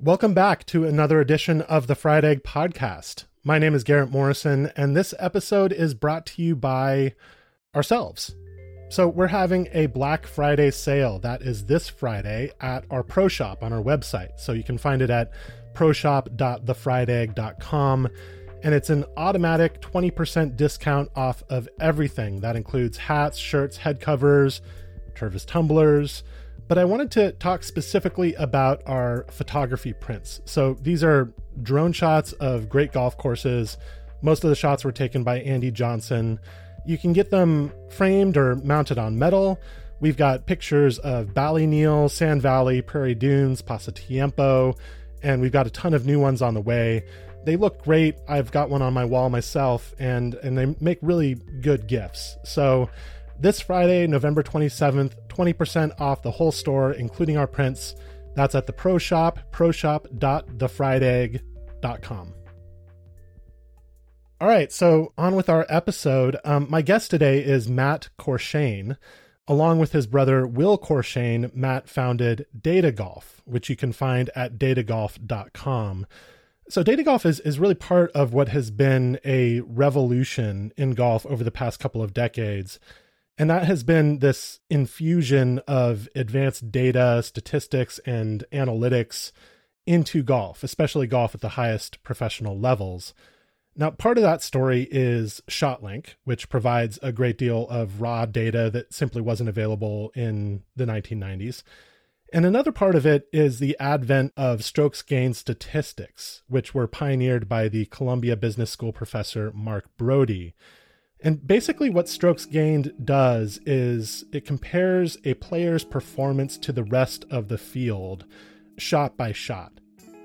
Welcome back to another edition of the Fried Egg Podcast. My name is Garrett Morrison, and this episode is brought to you by ourselves. So, we're having a Black Friday sale that is this Friday at our Pro Shop on our website. So, you can find it at proshop.thefriedegg.com. And it's an automatic 20% discount off of everything. That includes hats, shirts, head covers, Tervis tumblers but I wanted to talk specifically about our photography prints. So these are drone shots of great golf courses. Most of the shots were taken by Andy Johnson. You can get them framed or mounted on metal. We've got pictures of Ballyneal, Sand Valley, Prairie Dunes, Pasatiempo, and we've got a ton of new ones on the way. They look great. I've got one on my wall myself, and and they make really good gifts. So this Friday, November 27th, 20% off the whole store, including our prints. That's at the Pro Shop, proshop.thefriedegg.com. All right, so on with our episode. Um, my guest today is Matt Courchene. Along with his brother Will Courchene, Matt founded Data Golf, which you can find at datagolf.com. So, Data Golf is, is really part of what has been a revolution in golf over the past couple of decades. And that has been this infusion of advanced data, statistics, and analytics into golf, especially golf at the highest professional levels. Now, part of that story is ShotLink, which provides a great deal of raw data that simply wasn't available in the 1990s. And another part of it is the advent of strokes gain statistics, which were pioneered by the Columbia Business School professor Mark Broadie. And basically, what strokes gained does is it compares a player's performance to the rest of the field, shot by shot.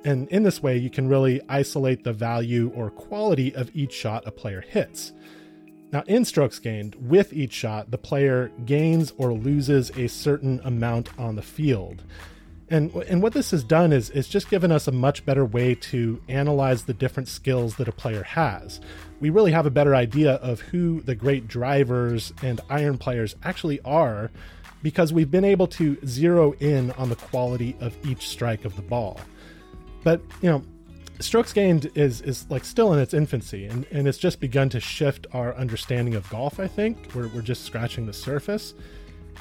And in this way, you can really isolate the value or quality of each shot a player hits. Now, in strokes gained, with each shot, the player gains or loses a certain amount on the field. And, and what this has done is, is just given us a much better way to analyze the different skills that a player has. We really have a better idea of who the great drivers and iron players actually are because we've been able to zero in on the quality of each strike of the ball. But, you know, strokes gained is is like still in its infancy and, and it's just begun to shift our understanding of golf, I think. We're, we're just scratching the surface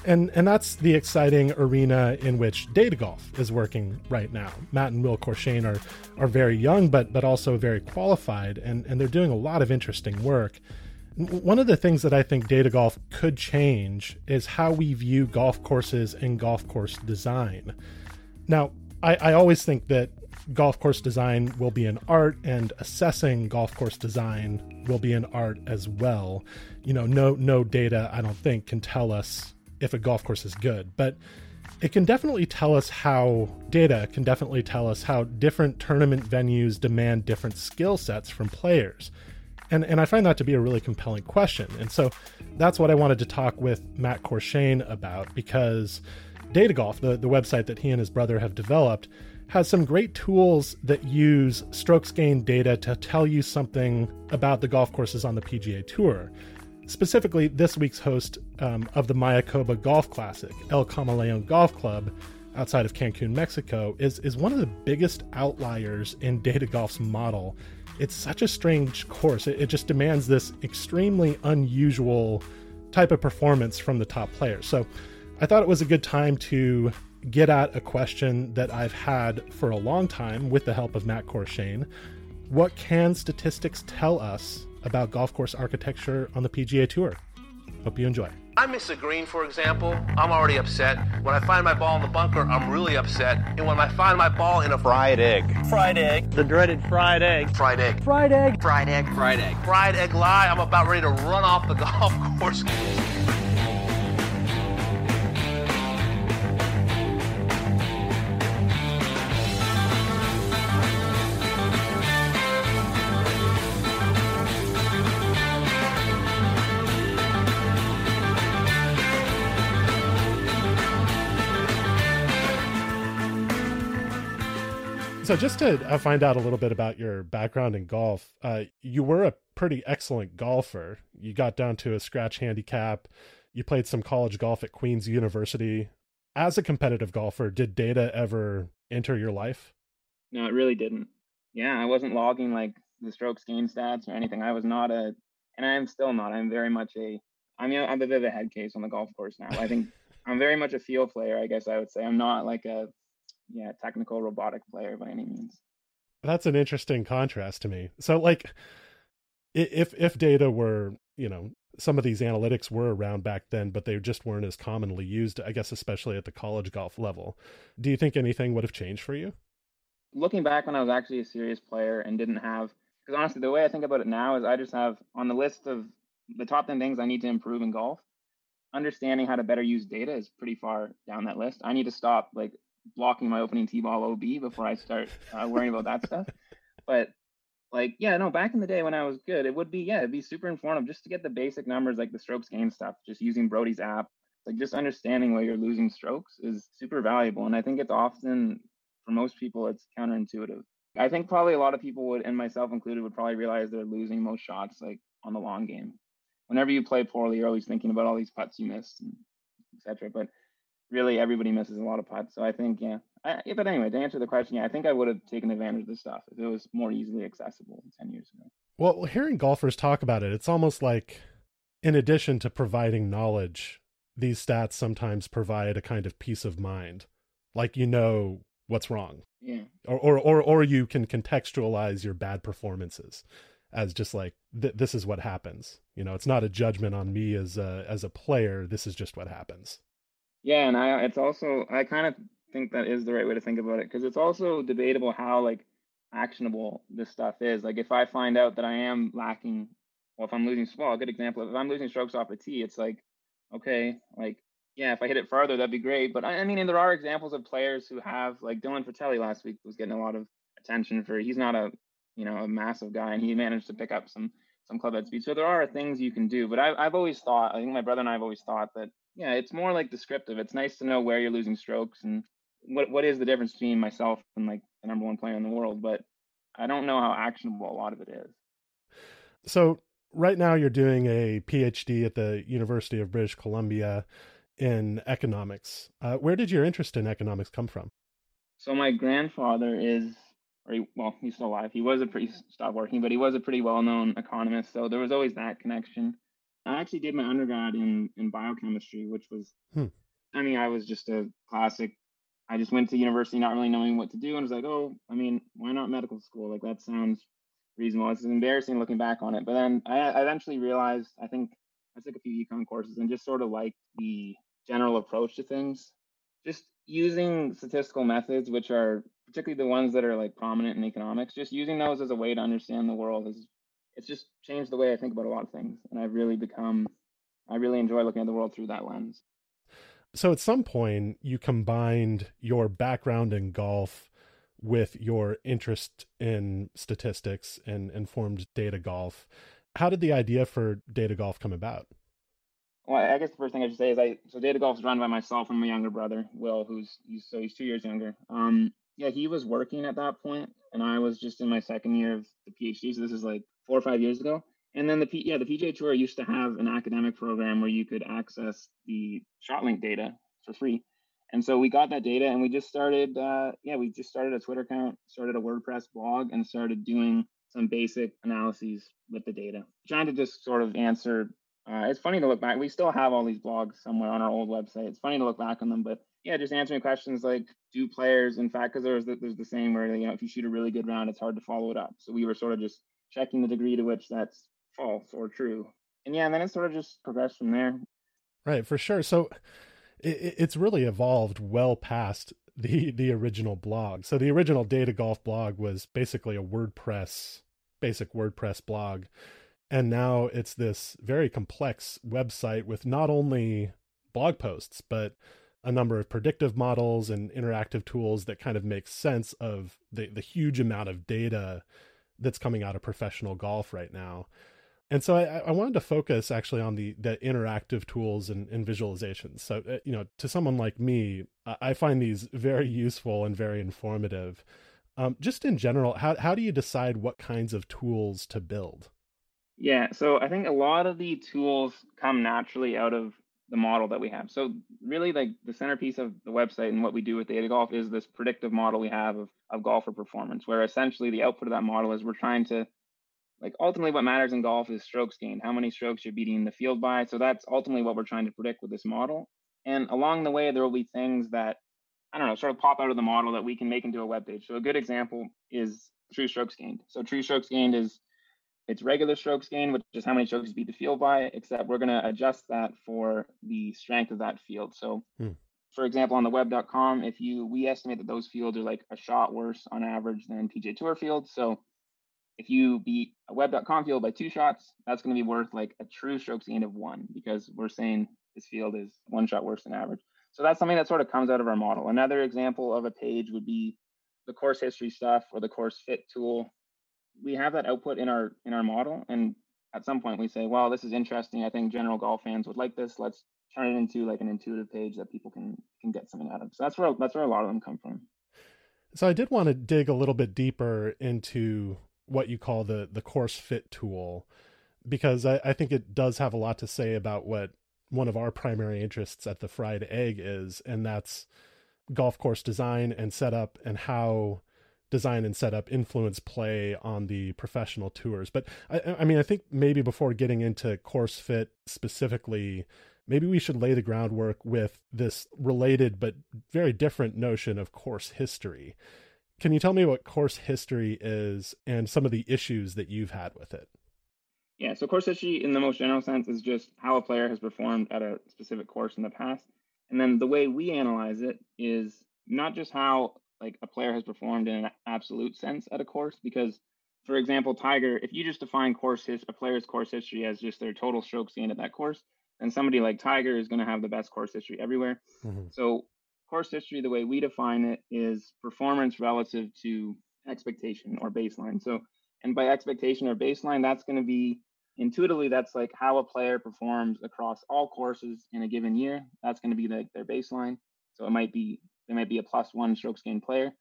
and and that's the exciting arena in which data golf is working right now. Matt and Will Courchene are are very young, but but also very qualified, and and they're doing a lot of interesting work. One of the things that I think data golf could change is how we view golf courses and golf course design. Now, I, I always think that golf course design will be an art, and assessing golf course design will be an art as well. You know, no no data I don't think can tell us if a golf course is good, but it can definitely tell us how data can definitely tell us how different tournament venues demand different skill sets from players. And, and I find that to be a really compelling question. And so that's what I wanted to talk with Matt Courchene about because Data Golf, the, the website that he and his brother have developed, has some great tools that use strokes gained data to tell you something about the golf courses on the PGA Tour. Specifically, this week's host um, of the Mayakoba Golf Classic, El Camaleon Golf Club, outside of Cancun, Mexico, is, is one of the biggest outliers in Data Golf's model. It's such a strange course. It, it just demands this extremely unusual type of performance from the top players. So I thought it was a good time to get at a question that I've had for a long time with the help of Matt Courchene. What can statistics tell us about golf course architecture on the PGA Tour. Hope you enjoy. I miss a green, for example. I'm already upset. When I find my ball in the bunker, I'm really upset. And when I find my ball in a fried egg, fried egg, the dreaded fried egg, fried egg, fried egg, fried egg, fried egg, fried egg lie, I'm about ready to run off the golf course. So, just to uh, find out a little bit about your background in golf, uh, you were a pretty excellent golfer. You got down to a scratch handicap. You played some college golf at Queen's University. As a competitive golfer, did data ever enter your life? No, it really didn't. Yeah, I wasn't logging like the strokes game stats or anything. I was not a, and I am still not. I'm very much a. I mean, I'm a bit of a head case on the golf course now. I think I'm very much a feel player. I guess I would say I'm not like a, yeah, technical robotic player by any means. That's an interesting contrast to me. So, like, if if data were, you know, some of these analytics were around back then, but they just weren't as commonly used, I guess, especially at the college golf level. Do you think anything would have changed for you? Looking back when I was actually a serious player and didn't have, because honestly, the way I think about it now is I just have on the list of the top 10 things I need to improve in golf, understanding how to better use data is pretty far down that list. I need to stop like blocking my opening tee ball OB before I start uh, worrying about that stuff. But like yeah no back in the day when i was good it would be yeah it'd be super informative just to get the basic numbers like the strokes gain stuff just using Broadie's app. Like just understanding where you're losing strokes is super valuable and i think it's often for most people it's counterintuitive. I think probably a lot of people would and myself included would probably realize they're losing most shots like on the long game. Whenever you play poorly you're always thinking about all these putts you missed etc but really everybody misses a lot of putts so i think yeah I, but anyway, to answer the question, yeah, I think I would have taken advantage of this stuff if it was more easily accessible 10 years ago. Well, hearing golfers talk about it, it's almost like, in addition to providing knowledge, these stats sometimes provide a kind of peace of mind. Like you know what's wrong. Yeah. Or, or, or, or you can contextualize your bad performances as just like th- this is what happens. You know, it's not a judgment on me as a as a player. This is just what happens. Yeah, and I it's also I kind of think that is the right way to think about it because it's also debatable how like actionable this stuff is. Like if I find out that I am lacking, well, if I'm losing, small, a good example, if I'm losing strokes off the tee, it's like, okay, like yeah, if I hit it farther, that'd be great. But I, I mean, and there are examples of players who have like Dylan Frittelli last week was getting a lot of attention for. He's not a you know a massive guy, and he managed to pick up some some club head speed. So there are things you can do. But I, I've always thought, I think my brother and I have always thought that yeah, it's more like descriptive. It's nice to know where you're losing strokes and what what is the difference between myself and like the number one player in the world, but I don't know how actionable a lot of it is. So right now you're doing a PhD at the University of British Columbia in economics. Uh, where did your interest in economics come from? So my grandfather is, or he, well, he's still alive. He was a pretty stopped working, but he was a pretty well-known economist. So there was always that connection. I actually did my undergrad in in biochemistry, which was, hmm. I mean, I was just a classic I just went to university not really knowing what to do and was like, oh, I mean, why not medical school? Like that sounds reasonable. It's embarrassing looking back on it. But then I, I eventually realized I think I took a few econ courses and just sort of like the general approach to things. Just using statistical methods, which are particularly the ones that are like prominent in economics, just using those as a way to understand the world is it's just changed the way I think about a lot of things. And I've really become I really enjoy looking at the world through that lens so at some point you combined your background in golf with your interest in statistics and, informed data golf. How did the idea for data golf come about? Well, I guess the first thing I should say is I so data golf is run by myself and my younger brother Will, who's he's so he's two years younger. Um, yeah, he was working at that point, and I was just in my second year of the PhD. So this is like four or five years ago. And then the P, yeah, the PGA Tour used to have an academic program where you could access the ShotLink data for free. And so we got that data and we just started, uh, yeah, we just started a Twitter account, started a WordPress blog, and started doing some basic analyses with the data, trying to just sort of answer. Uh, it's funny to look back. We still have all these blogs somewhere on our old website. It's funny to look back on them, but yeah, just answering questions like, do players, in fact, because there's the, there's the saying where you know if you shoot a really good round, it's hard to follow it up. So we were sort of just checking the degree to which that's false or true. And yeah, and then it sort of just progressed from there. Right, for sure. So it, it's really evolved well past the the original blog. So the original Data Golf blog was basically a WordPress basic WordPress blog. And now it's this very complex website with not only blog posts, but a number of predictive models and interactive tools that kind of make sense of the, the huge amount of data that's coming out of professional golf right now. And so I, I, wanted to focus actually on the the interactive tools and, and visualizations. So uh, you know, to someone like me, I find these very useful and very informative. Um, just in general, how how do you decide what kinds of tools to build? Yeah, so I think a lot of the tools come naturally out of the model that we have. So really like the centerpiece of the website and what we do with data golf is this predictive model we have of, of golfer performance, where essentially the output of that model is we're trying to like ultimately what matters in golf is strokes gained, how many strokes you're beating the field by. So that's ultimately what we're trying to predict with this model. And along the way, there will be things that I don't know, sort of pop out of the model that we can make into a web page. So a good example is true strokes gained. So true strokes gained is it's regular strokes gained, which is how many strokes you beat the field by, except we're going to adjust that for the strength of that field. So, hmm. for example, on the web.com, if you we estimate that those fields are like a shot worse on average than PGA Tour fields. So, if you beat a web.com field by two shots, that's going to be worth like a true strokes gain of one because we're saying this field is one shot worse than average. So that's something that sort of comes out of our model. Another example of a page would be the course history stuff or the course fit tool we have that output in our in our model and at some point we say well this is interesting. I think general golf fans would like this. Let's turn it into like an intuitive page that people can can get something out of. So that's where that's where a lot of them come from. So i did want to dig a little bit deeper into what you call the the course fit tool because I, I think it does have a lot to say about what one of our primary interests at the fried egg is and that's golf course design and setup and how design and setup influence play on the professional tours. But I, I mean, I think maybe before getting into course fit specifically, maybe we should lay the groundwork with this related but very different notion of course history. Can you tell me what course history is and some of the issues that you've had with it? Yeah, so course history in the most general sense is just how a player has performed at a specific course in the past. And then the way we analyze it is not just how like a player has performed in an absolute sense at a course because for example tiger if you just define course his, a player's course history as just their total strokes gained at that course then somebody like tiger is going to have the best course history everywhere. Mm-hmm. so course history the way we define it is performance relative to expectation or baseline. So and by expectation or baseline that's going to be intuitively that's like how a player performs across all courses in a given year. That's going to be like their baseline. So it might be they might be a plus one strokes gained player.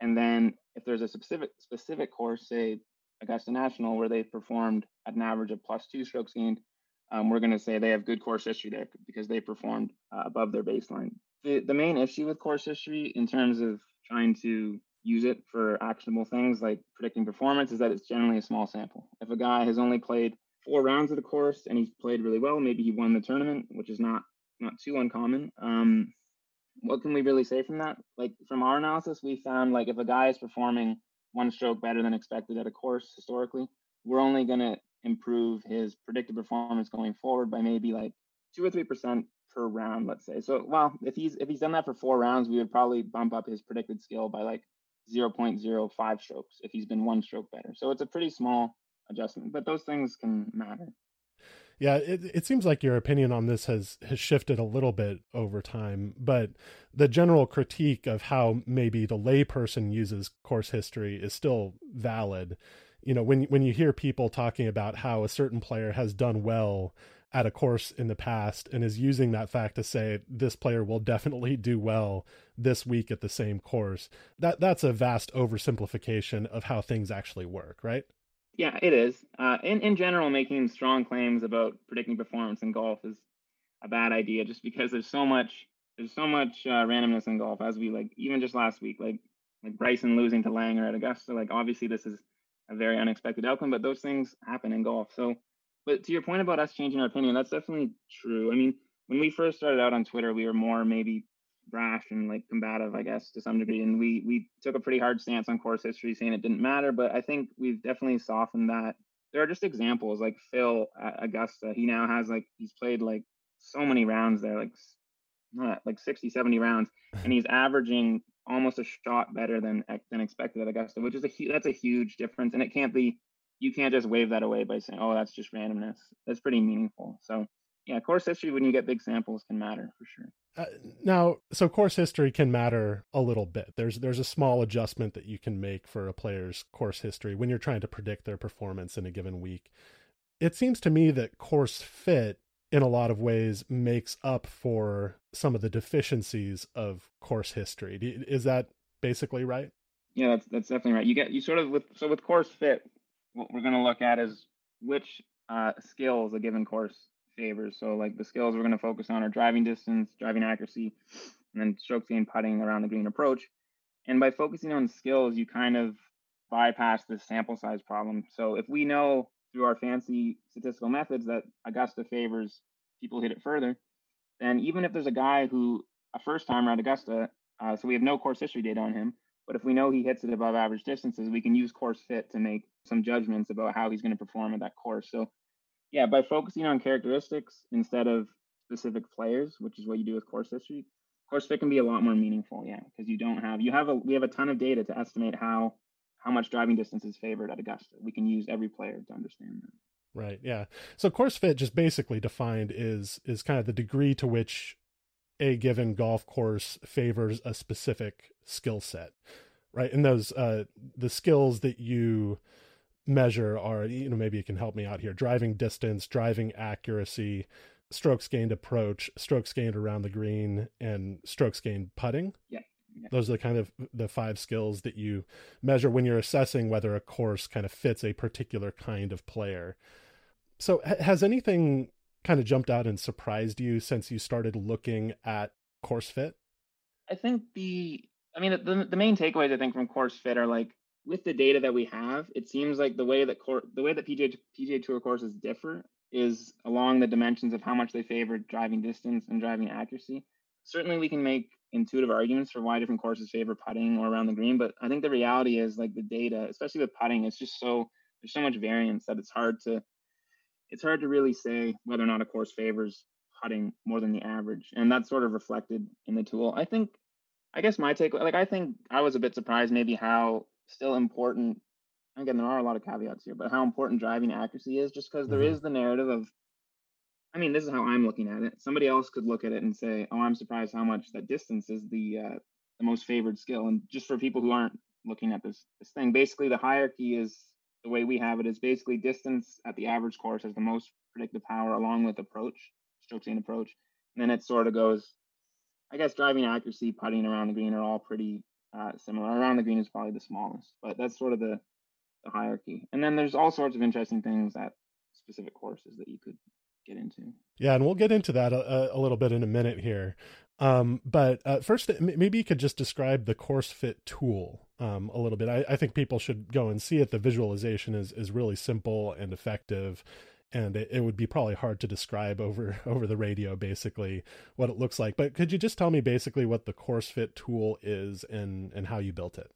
And then if there's a specific specific course, say Augusta National, where they've performed at an average of plus two strokes gained, um, we're going to say they have good course history there because they performed uh, above their baseline. The, the main issue with course history in terms of trying to use it for actionable things like predicting performance is that it's generally a small sample. If a guy has only played four rounds of the course and he's played really well, maybe he won the tournament, which is not not too uncommon. Um, what can we really say from that? Like from our analysis, we found like if a guy is performing one stroke better than expected at a course historically, we're only going to improve his predicted performance going forward by maybe like two or three percent per round, let's say. So, well, if he's if he's done that for four rounds, we would probably bump up his predicted skill by like 0.05 strokes if he's been one stroke better. So it's a pretty small adjustment, but those things can matter. Yeah, it, it seems like your opinion on this has has shifted a little bit over time, but the general critique of how maybe the layperson uses course history is still valid. You know, when when you hear people talking about how a certain player has done well at a course in the past and is using that fact to say this player will definitely do well this week at the same course, that that's a vast oversimplification of how things actually work, right? Yeah, it is. Uh, in in general, making strong claims about predicting performance in golf is a bad idea, just because there's so much there's so much uh, randomness in golf. As we like, even just last week, like like Bryson losing to Langer at Augusta. Like obviously, this is a very unexpected outcome, but those things happen in golf. So, but to your point about us changing our opinion, that's definitely true. I mean, when we first started out on Twitter, we were more maybe brash and like combative, I guess, to some degree. And we we took a pretty hard stance on course history, saying it didn't matter. But I think we've definitely softened that. There are just examples like Phil at Augusta. He now has like he's played like so many rounds there, like like 60, 70 rounds, and he's averaging almost a shot better than than expected at Augusta, which is a that's a huge difference. And it can't be you can't just wave that away by saying, "Oh, that's just randomness." That's pretty meaningful. So yeah, course history when you get big samples can matter for sure. Uh, now, so course history can matter a little bit. There's there's a small adjustment that you can make for a player's course history when you're trying to predict their performance in a given week. It seems to me that course fit in a lot of ways makes up for some of the deficiencies of course history. Is that basically right? Yeah, that's that's definitely right. You get you sort of with so with course fit, what we're going to look at is which uh, skills a given course favors. So like the skills we're going to focus on are driving distance, driving accuracy, and then stroke gain, putting around the green approach. And by focusing on skills, you kind of bypass the sample size problem. So if we know through our fancy statistical methods that Augusta favors people hit it further, then even if there's a guy who a first timer at Augusta, uh, so we have no course history data on him, but if we know he hits it above average distances, we can use course fit to make some judgments about how he's going to perform at that course. So, yeah, by focusing on characteristics instead of specific players, which is what you do with course history, course fit can be a lot more meaningful. Yeah, because you don't have you have a we have a ton of data to estimate how how much driving distance is favored at Augusta. We can use every player to understand that. Right. Yeah. So course fit just basically defined is is kind of the degree to which a given golf course favors a specific skill set right and those uh the skills that you measure are you know maybe you can help me out here driving distance driving accuracy strokes gained approach strokes gained around the green and strokes gained putting yeah, yeah. those are the kind of the five skills that you measure when you're assessing whether a course kind of fits a particular kind of player so has anything kind of jumped out and surprised you since you started looking at course fit? I think the, I mean, the, the main takeaways I think from course fit are like with the data that we have, it seems like the way that court, the way that PGA PGA Tour courses differ is along the dimensions of how much they favor driving distance and driving accuracy. Certainly, we can make intuitive arguments for why different courses favor putting or around the green, but I think the reality is like the data, especially with putting, it's just so there's so much variance that it's hard to it's hard to really say whether or not a course favors putting more than the average, and that's sort of reflected in the tool. I think, I guess my take, like I think I was a bit surprised maybe how still important. Again, there are a lot of caveats here, but how important driving accuracy is, just because mm-hmm. the narrative of. I mean, this is how I'm looking at it. Somebody else could look at it and say, "Oh, I'm surprised how much that distance is the uh, the most favored skill." And just for people who aren't looking at this this thing, basically the hierarchy is the way we have it is basically distance at the average course has the most predictive power along with approach, stroke gain approach. And then it sort of goes, I guess driving accuracy, putting around the green are all pretty uh, similar. Around the green is probably the smallest, but that's sort of the, the hierarchy. And then there's all sorts of interesting things at specific courses that you could get into. Yeah, and we'll get into that a, a little bit in a minute here. Um, but uh, first, maybe you could just describe the course fit tool um, a little bit. I, I, think people should go and see it. The visualization is is really simple and effective, and it, it, would be probably hard to describe over over the radio. Basically, what it looks like. But could you just tell me basically what the course fit tool is and and how you built it?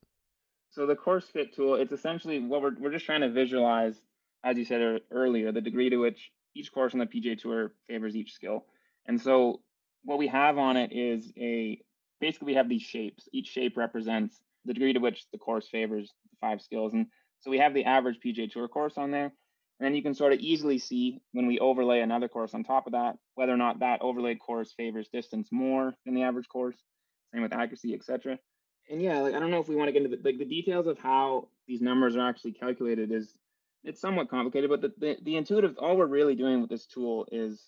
So the course fit tool, it's essentially what we're we're just trying to visualize, as you said earlier, the degree to which each course on the PGA Tour favors each skill. And so what we have on it is a basically we have these shapes. Each shape represents the degree to which the course favors the five skills. And so we have the average PGA Tour course on there. And then you can sort of easily see when we overlay another course on top of that, whether or not that overlaid course favors distance more than the average course, same with accuracy, etc. And yeah, like I don't know if we want to get into the, like the details of how these numbers are actually calculated is it's somewhat complicated, but the, the, the intuitive all we're really doing with this tool is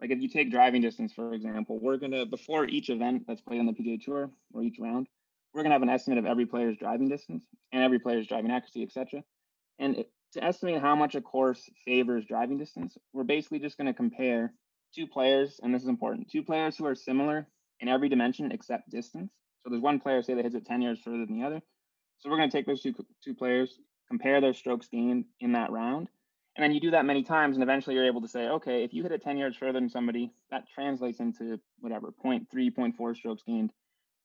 like if you take driving distance, for example, we're gonna before each event that's played on the PGA Tour or each round, we're gonna have an estimate of every player's driving distance and every player's driving accuracy, etc. And it, to estimate how much a course favors driving distance, we're basically just gonna compare two players, and this is important, two players who are similar in every dimension except distance. So there's one player say that hits it 10 yards further than the other. So we're gonna take those two two players, compare their strokes gained in that round, and then you do that many times, and eventually you're able to say, okay, if you hit it 10 yards further than somebody, that translates into whatever 0.3, 0.4 strokes gained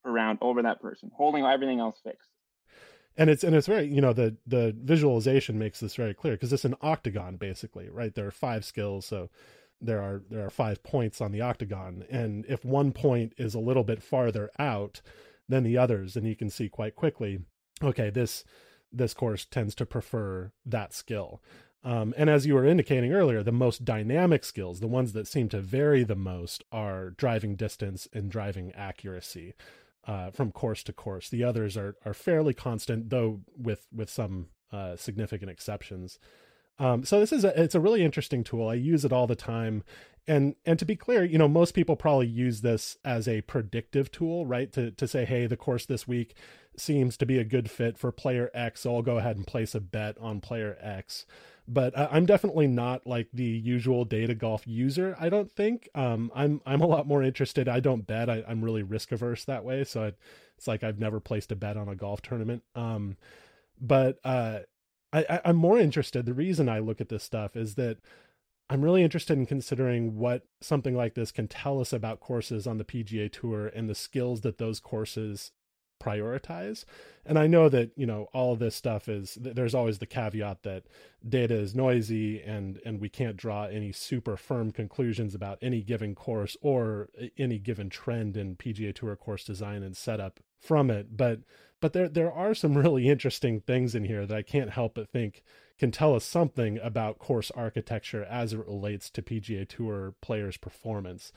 per round over that person, holding everything else fixed. And it's and it's very you know the the visualization makes this very clear because it's an octagon basically, right? There are five skills, so there are there are five points on the octagon, and if one point is a little bit farther out than the others, then you can see quite quickly, okay, this this course tends to prefer that skill. Um, and as you were indicating earlier, the most dynamic skills, the ones that seem to vary the most, are driving distance and driving accuracy uh, from course to course. The others are are fairly constant, though with with some uh, significant exceptions. Um, so this is a it's a really interesting tool. I use it all the time, and and to be clear, you know, most people probably use this as a predictive tool, right? To to say, hey, the course this week seems to be a good fit for player X, so I'll go ahead and place a bet on player X. but I'm definitely not like the usual data golf user. I don't think. Um, I'm I'm a lot more interested. I don't bet. I, am really risk averse that way. So I, it's like I've never placed a bet on a golf tournament. Um, but uh, I, I'm more interested. The reason I look at this stuff is that I'm really interested in considering what something like this can tell us about courses on the PGA Tour and the skills that those courses prioritize. And I know that, you know, all this stuff is there's always the caveat that data is noisy and and we can't draw any super firm conclusions about any given course or uh, any given trend in PGA Tour course design and setup from it, but but there there are some really interesting things in here that I can't help but think can tell us something about course architecture as it relates to PGA Tour players' performance.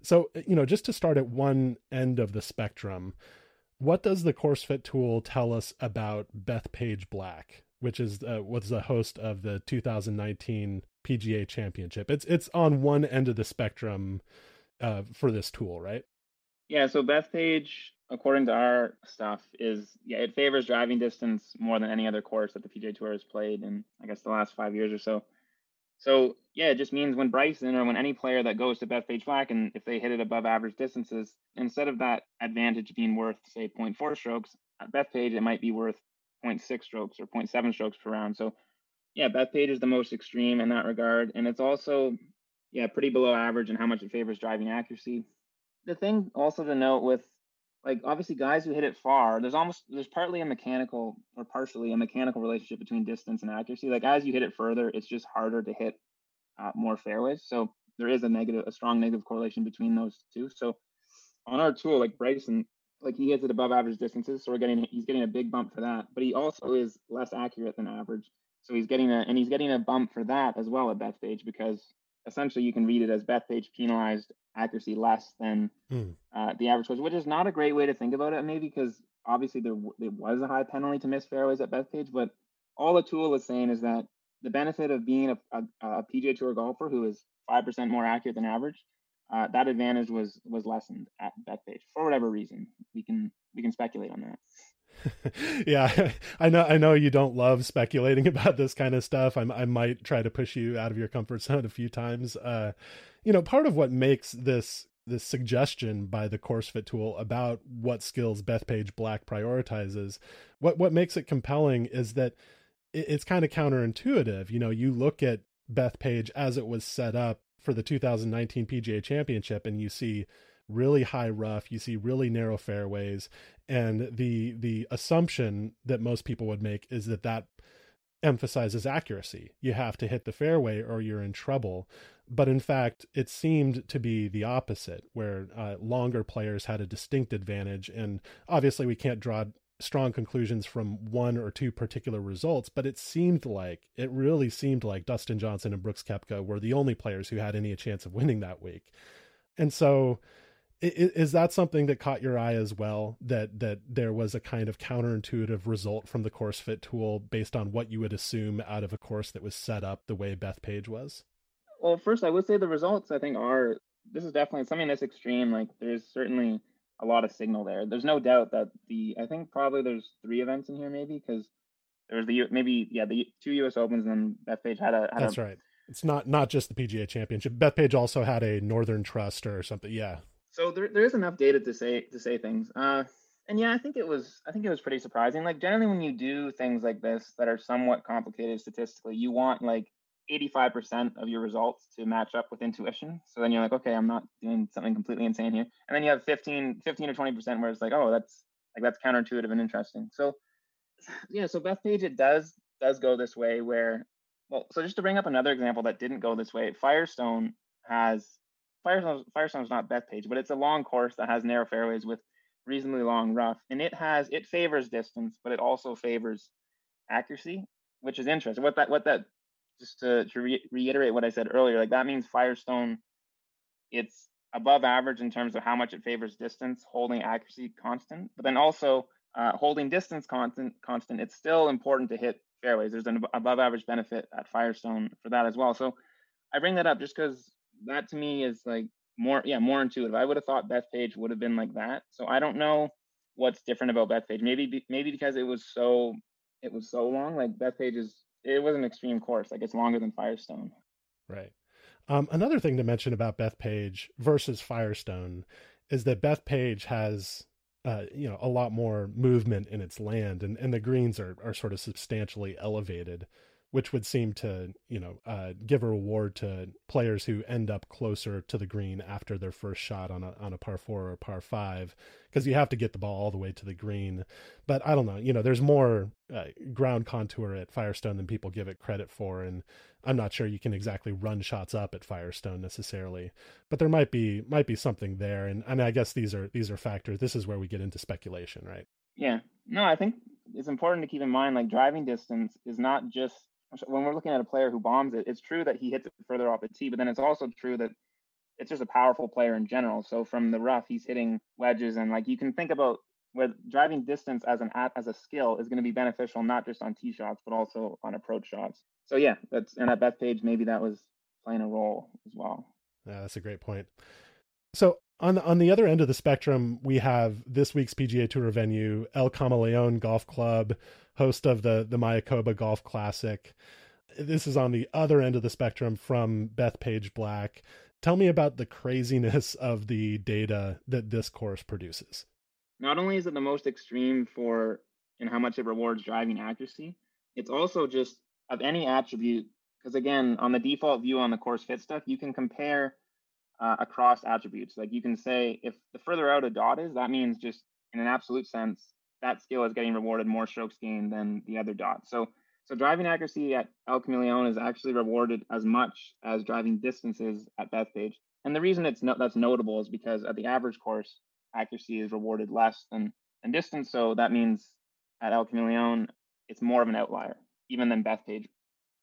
So, uh, you know, just to start at one end of the spectrum, what does the course fit tool tell us about Bethpage Black, which is uh, was the host of the 2019 PGA Championship? It's it's on one end of the spectrum uh, for this tool, right? Yeah. So Bethpage, according to our stuff, is yeah, it favors driving distance more than any other course that the PGA Tour has played in, I guess, the last five years or so. So yeah, it just means when Bryson or when any player that goes to Bethpage Black and if they hit it above average distances, instead of that advantage being worth say 0.4 strokes at Bethpage, it might be worth 0.6 strokes or 0.7 strokes per round. So yeah, Bethpage is the most extreme in that regard, and it's also yeah pretty below average in how much it favors driving accuracy. The thing also to note with like obviously guys who hit it far, there's almost there's partly a mechanical or partially a mechanical relationship between distance and accuracy. Like as you hit it further, it's just harder to hit uh, more fairways. So there is a negative, a strong negative correlation between those two. So on our tool, like Bryson, like he hits it above average distances, so we're getting he's getting a big bump for that. But he also is less accurate than average, so he's getting a and he's getting a bump for that as well at that stage because essentially you can read it as Bethpage penalized accuracy less than mm. uh, the average course, which is not a great way to think about it, maybe because obviously there, there was a high penalty to miss fairways at Bethpage, but all the tool is saying is that the benefit of being a, a, a PGA Tour golfer who is five percent more accurate than average, uh, that advantage was was lessened at Bethpage for whatever reason. We can we can speculate on that. yeah, I know. I know you don't love speculating about this kind of stuff. I, I might try to push you out of your comfort zone a few times. Uh, you know, part of what makes this this suggestion by the course fit tool about what skills Bethpage Black prioritizes, what what makes it compelling is that it, it's kind of counterintuitive. You know, you look at Bethpage as it was set up for the 2019 PGA Championship, and you see really high rough you see really narrow fairways and the the assumption that most people would make is that that emphasizes accuracy. You have to hit the fairway or you're in trouble. But in fact it seemed to be the opposite where uh, longer players had a distinct advantage and obviously we can't draw strong conclusions from one or two particular results, but it seemed like it really seemed like Dustin Johnson and Brooks Koepka were the only players who had any chance of winning that week. And so is that something that caught your eye as well that that there was a kind of counterintuitive result from the course fit tool based on what you would assume out of a course that was set up the way Bethpage was well first i would say the results i think are this is definitely something that's extreme like there's certainly a lot of signal there there's no doubt that the i think probably there's three events in here maybe because there was the maybe yeah the two us opens and then Bethpage had a had that's a, right it's not not just the pga championship Bethpage also had a northern trust or something yeah so there, there is enough data to say to say things. Uh, and yeah, I think it was I think it was pretty surprising. Like generally, when you do things like this that are somewhat complicated statistically, you want like 85% of your results to match up with intuition. So then you're like, okay, I'm not doing something completely insane here. And then you have 15, 15 or 20% where it's like, oh, that's like that's counterintuitive and interesting. So yeah, so Bethpage it does does go this way where well, so just to bring up another example that didn't go this way, Firestone has Firestone Firestone's not Bethpage, but it's a long course that has narrow fairways with reasonably long rough, and it has it favors distance, but it also favors accuracy, which is interesting. What that what that just to, to re- reiterate what I said earlier, like that means Firestone, it's above average in terms of how much it favors distance, holding accuracy constant, but then also uh, holding distance constant. Constant, it's still important to hit fairways. There's an above average benefit at Firestone for that as well. So I bring that up just because that to me is like more yeah more intuitive. I would have thought Bethpage would have been like that. So I don't know what's different about Bethpage. Maybe maybe because it was so it was so long. Like Bethpage is it was an extreme course. Like it's longer than Firestone. Right. Um, another thing to mention about Bethpage versus Firestone is that Bethpage has uh, you know a lot more movement in its land, and, and the greens are are sort of substantially elevated which would seem to you know uh, give a reward to players who end up closer to the green after their first shot on a on a par four or a par five because you have to get the ball all the way to the green. But I don't know, you know, there's more uh, ground contour at Firestone than people give it credit for, and I'm not sure you can exactly run shots up at Firestone necessarily, but there might be might be something there, and and I guess these are these are factors. This is where we get into speculation, right? Yeah, no, I think it's important to keep in mind like driving distance is not just when we're looking at a player who bombs it, it's true that he hits it further off the tee, but then it's also true that it's just a powerful player in general. So from the rough, he's hitting wedges, and like you can think about where driving distance as an as a skill is going to be beneficial not just on tee shots but also on approach shots. So yeah, that's and at Bethpage maybe that was playing a role as well. Yeah, that's a great point. So on the, on the other end of the spectrum, we have this week's PGA Tour venue, El Camaleon Golf Club, host of the the Mayakoba Golf Classic. This is on the other end of the spectrum from Bethpage Black. Tell me about the craziness of the data that this course produces. Not only is it the most extreme for and how much it rewards driving accuracy, it's also just of any attribute. Because again, on the default view on the course fit stuff, you can compare uh, across attributes. Like you can say if the further out a dot is, that means just in an absolute sense, that skill is getting rewarded more strokes gained than the other dot. So so driving accuracy at El Camaleon is actually rewarded as much as driving distances at Bethpage. And the reason it's no, that's notable is because at the average course, accuracy is rewarded less than, than distance. So that means at El Camaleon, it's more of an outlier, even than Bethpage.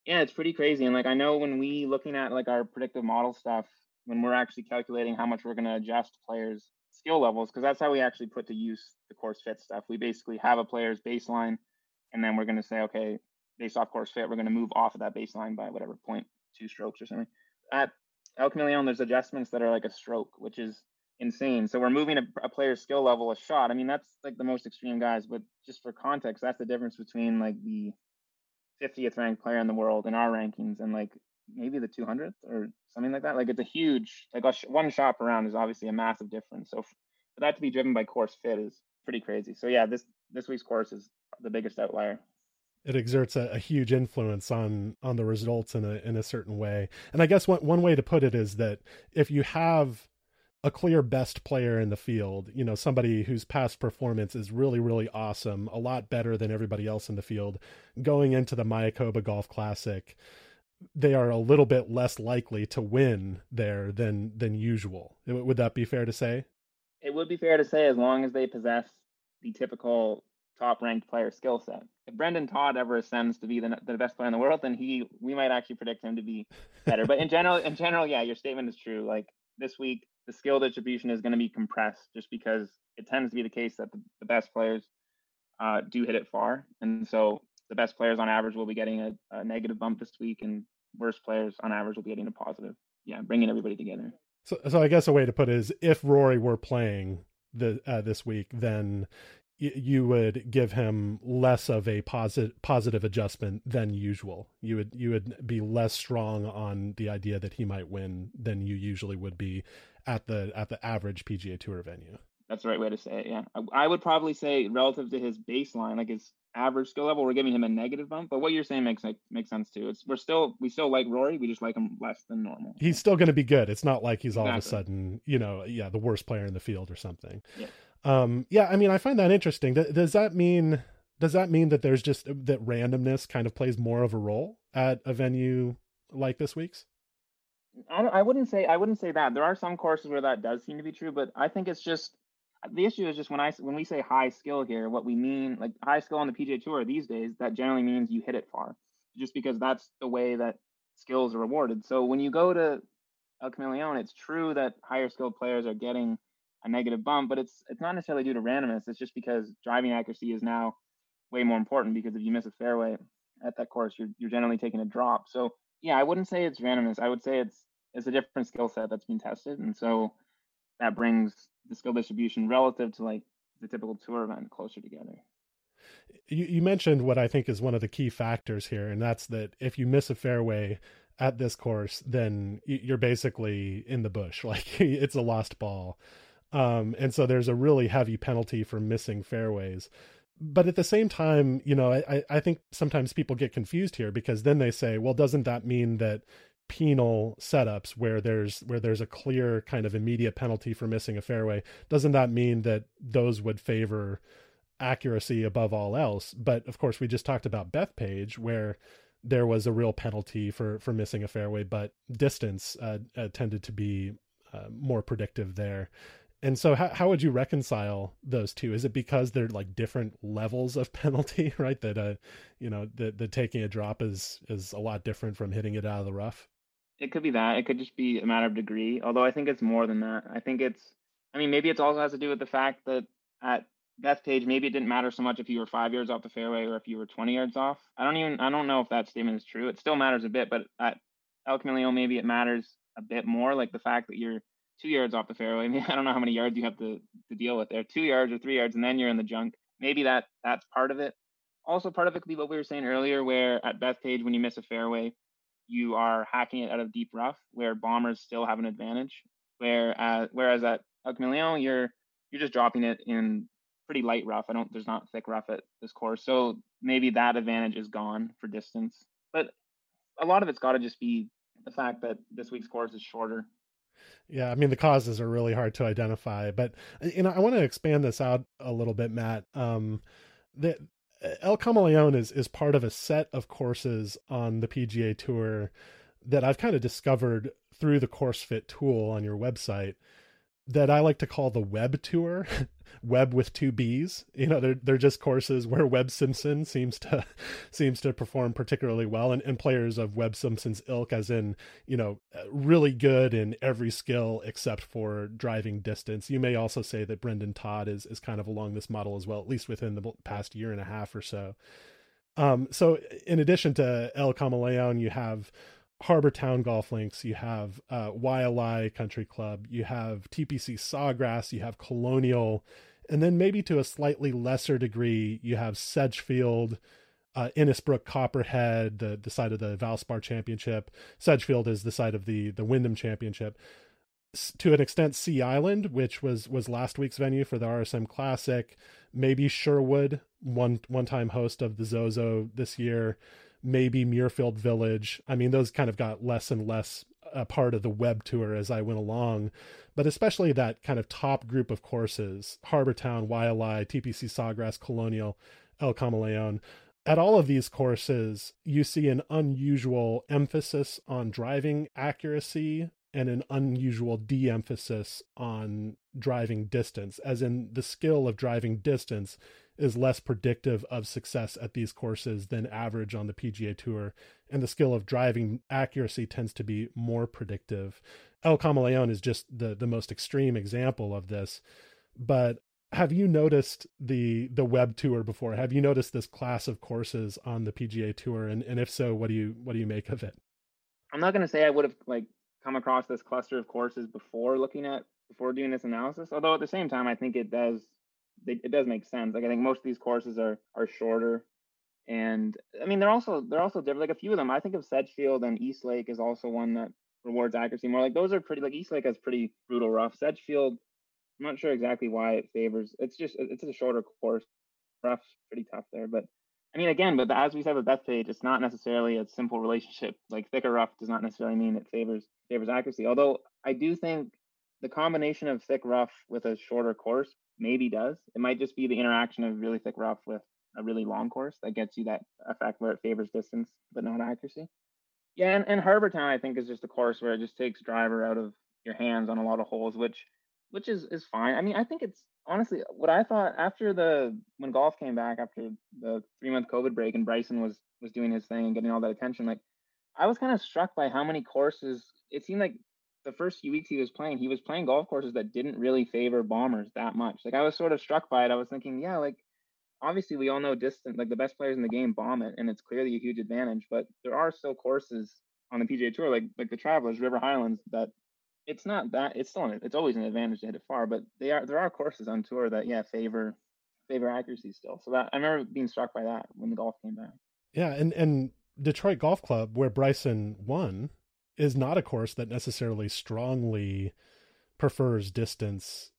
Yeah, it's pretty crazy. And like I know when we looking at like our predictive model stuff, when we're actually calculating how much we're going to adjust players' skill levels, because that's how we actually put to use the course fit stuff. We basically have a player's baseline, and then we're going to say, okay, based off course fit, we're going to move off of that baseline by whatever point two strokes or something. At El Camaleon, there's adjustments that are like a stroke, which is insane. So we're moving a, a, player's skill level a shot. I mean, that's like the most extreme guys, but just for context, that's the difference between like the 50th ranked player in the world in our rankings and like maybe the 200th or something like that. Like it's a huge, like a sh- one shot around is obviously a massive difference. So for that to be driven by course fit is pretty crazy. So yeah, this this week's course is the biggest outlier. It exerts a, a huge influence on on the results in a in a certain way. And I guess one one way to put it is that if you have a clear best player in the field, you know, somebody whose past performance is really, really awesome, a lot better than everybody else in the field, going into the Mayakoba Golf Classic, they are a little bit less likely to win there than than usual. Would that be fair to say? It would be fair to say as long as they possess the typical top ranked player skill set. If Brendon Todd ever ascends to be the, the best player in the world, then he we might actually predict him to be better. but in general, in general, yeah, your statement is true. Like this week, the skill distribution is going to be compressed just because it tends to be the case that the, the best players uh, do hit it far, and so the best players on average will be getting a, a negative bump this week, and worst players on average will be getting a positive. Yeah, bringing everybody together. So, so I guess a way to put it is, if Rory were playing the uh, this week, then y- you would give him less of a positive positive adjustment than usual. You would you would be less strong on the idea that he might win than you usually would be at the at the average PGA Tour venue. That's the right way to say it. Yeah, I, I would probably say relative to his baseline, like his average skill level, we're giving him a negative bump. But what you're saying makes like, makes sense too. It's we're still we still like Rory, we just like him less than normal. He's still going to be good. It's not like he's all of a sudden, you know, yeah, the worst player in the field or something. Yeah. Um. Yeah. I mean, I find that interesting. Does that mean? Does that mean that there's just that randomness kind of plays more of a role at a venue like this week's? I, I wouldn't say I wouldn't say that. There are some courses where that does seem to be true, but I think it's just the issue is just when I when we say high skill here, what we mean like high skill on the PGA Tour these days, that generally means you hit it far, just because that's the way that skills are rewarded. So when you go to El Camaleon, it's true that higher skilled players are getting a negative bump, but it's it's not necessarily due to randomness. It's just because driving accuracy is now way more important because if you miss a fairway at that course, you're you're generally taking a drop. So yeah, I wouldn't say it's randomness. I would say it's it's a different skill set that's been tested, and so that brings the skill distribution relative to like the typical tour event closer together. you, you mentioned what I think is one of the key factors here, and that's that if you miss a fairway at this course, then you're basically in the bush. Like it's a lost ball. Um, and so there's a really heavy penalty for missing fairways. But at the same time, you know, I, I think sometimes people get confused here because then they say, well, doesn't that mean that penal setups where there's where there's a clear kind of immediate penalty for missing a fairway doesn't that mean that those would favor accuracy above all else? But of course we just talked about Bethpage where there was a real penalty for for missing a fairway but distance uh, uh, tended to be uh, more predictive there. And so how, how would you reconcile those two? Is it because they're like different levels of penalty right that uh you know that the taking a drop is is a lot different from hitting it out of the rough it could be that. It could just be a matter of degree. Although I think it's more than that. I think it's. I mean, maybe it also has to do with the fact that at Bethpage, maybe it didn't matter so much if you were five yards off the fairway or if you were 20 yards off. I don't even. I don't know if that statement is true. It still matters a bit, but at El Camaleon, maybe it matters a bit more. Like the fact that you're two yards off the fairway. I mean, I don't know how many yards you have to, to deal with there. Two yards or three yards, and then you're in the junk. Maybe that that's part of it. Also, part of it could be what we were saying earlier, where at Bethpage, when you miss a fairway, you are hacking it out of deep rough where bombers still have an advantage. Where uh, whereas at El Camaleon, you're you're just dropping it in pretty light rough. I don't there's not thick rough at this course, so maybe that advantage is gone for distance. But a lot of it's got to just be the fact that this week's course is shorter. Yeah, I mean the causes are really hard to identify, but you know I want to expand this out a little bit, Matt. Um, that El Camaleon is is part of a set of courses on the PGA Tour that I've kind of discovered through the course fit tool on your website that I like to call the web tour, web with two B's. You know, they're they're just courses where Webb Simpson seems to seems to perform particularly well, and, and players of Webb Simpson's ilk, as in you know, really good in every skill except for driving distance. You may also say that Brendon Todd is is kind of along this model as well, at least within the past year and a half or so. Um, so in addition to El Camaleon, you have Harbour Town Golf Links, you have uh, Waialae Country Club, you have TPC Sawgrass, you have Colonial, and then maybe to a slightly lesser degree, you have Sedgefield, uh, Innisbrook Copperhead, the, the side of the Valspar Championship. Sedgefield is the side of the the Wyndham Championship. S- to an extent, Sea Island, which was was last week's venue for the RSM Classic. Maybe Sherwood, one one time host of the Zozo this year maybe Muirfield Village. I mean, those kind of got less and less a part of the web tour as I went along, but especially that kind of top group of courses Harbour Town, Waialae, TPC Sawgrass, Colonial, El Camaleon. At all of these courses, you see an unusual emphasis on driving accuracy and an unusual de emphasis on driving distance, as in the skill of driving distance is less predictive of success at these courses than average on the PGA Tour, and the skill of driving accuracy tends to be more predictive. El Camaleon is just the the most extreme example of this, but have you noticed the the web tour before? Have you noticed this class of courses on the PGA Tour, and and if so, what do you what do you make of it? I'm not going to say I would have like come across this cluster of courses before looking at before doing this analysis. Although at the same time, I think it does it does make sense. Like I think most of these courses are are shorter, and I mean they're also they're also different. Like a few of them, I think of Sedgefield and East Lake is also one that rewards accuracy more. Like those are pretty like East Lake has pretty brutal rough. Sedgefield, I'm not sure exactly why it favors. It's just it's a shorter course. Rough's pretty tough there, but I mean again, but as we said with Bethpage, it's not necessarily a simple relationship. Like thicker rough does not necessarily mean it favors favors accuracy. Although I do think the combination of thick rough with a shorter course maybe does. It might just be the interaction of really thick rough with a really long course that gets you that effect where it favors distance but not accuracy. Yeah, and, and Harbour Town I think is just a course where it just takes driver out of your hands on a lot of holes, which which is is fine. I mean, I think it's honestly what I thought after the when golf came back after the three month COVID break and Bryson was was doing his thing and getting all that attention, like I was kind of struck by how many courses it seemed like the first few weeks he was playing, he was playing golf courses that didn't really favor bombers that much. Like I was sort of struck by it. I was thinking, yeah, like obviously we all know distant like the best players in the game bomb it and it's clearly a huge advantage, but there are still courses on the PGA tour like like the Travelers, River Highlands that it's not that it's still an, it's always an advantage to hit it far, but they are there are courses on tour that yeah favor favor accuracy still. So that I remember being struck by that when the golf came back. Yeah, and and Detroit Golf Club, where Bryson won, is not a course that necessarily strongly prefers distance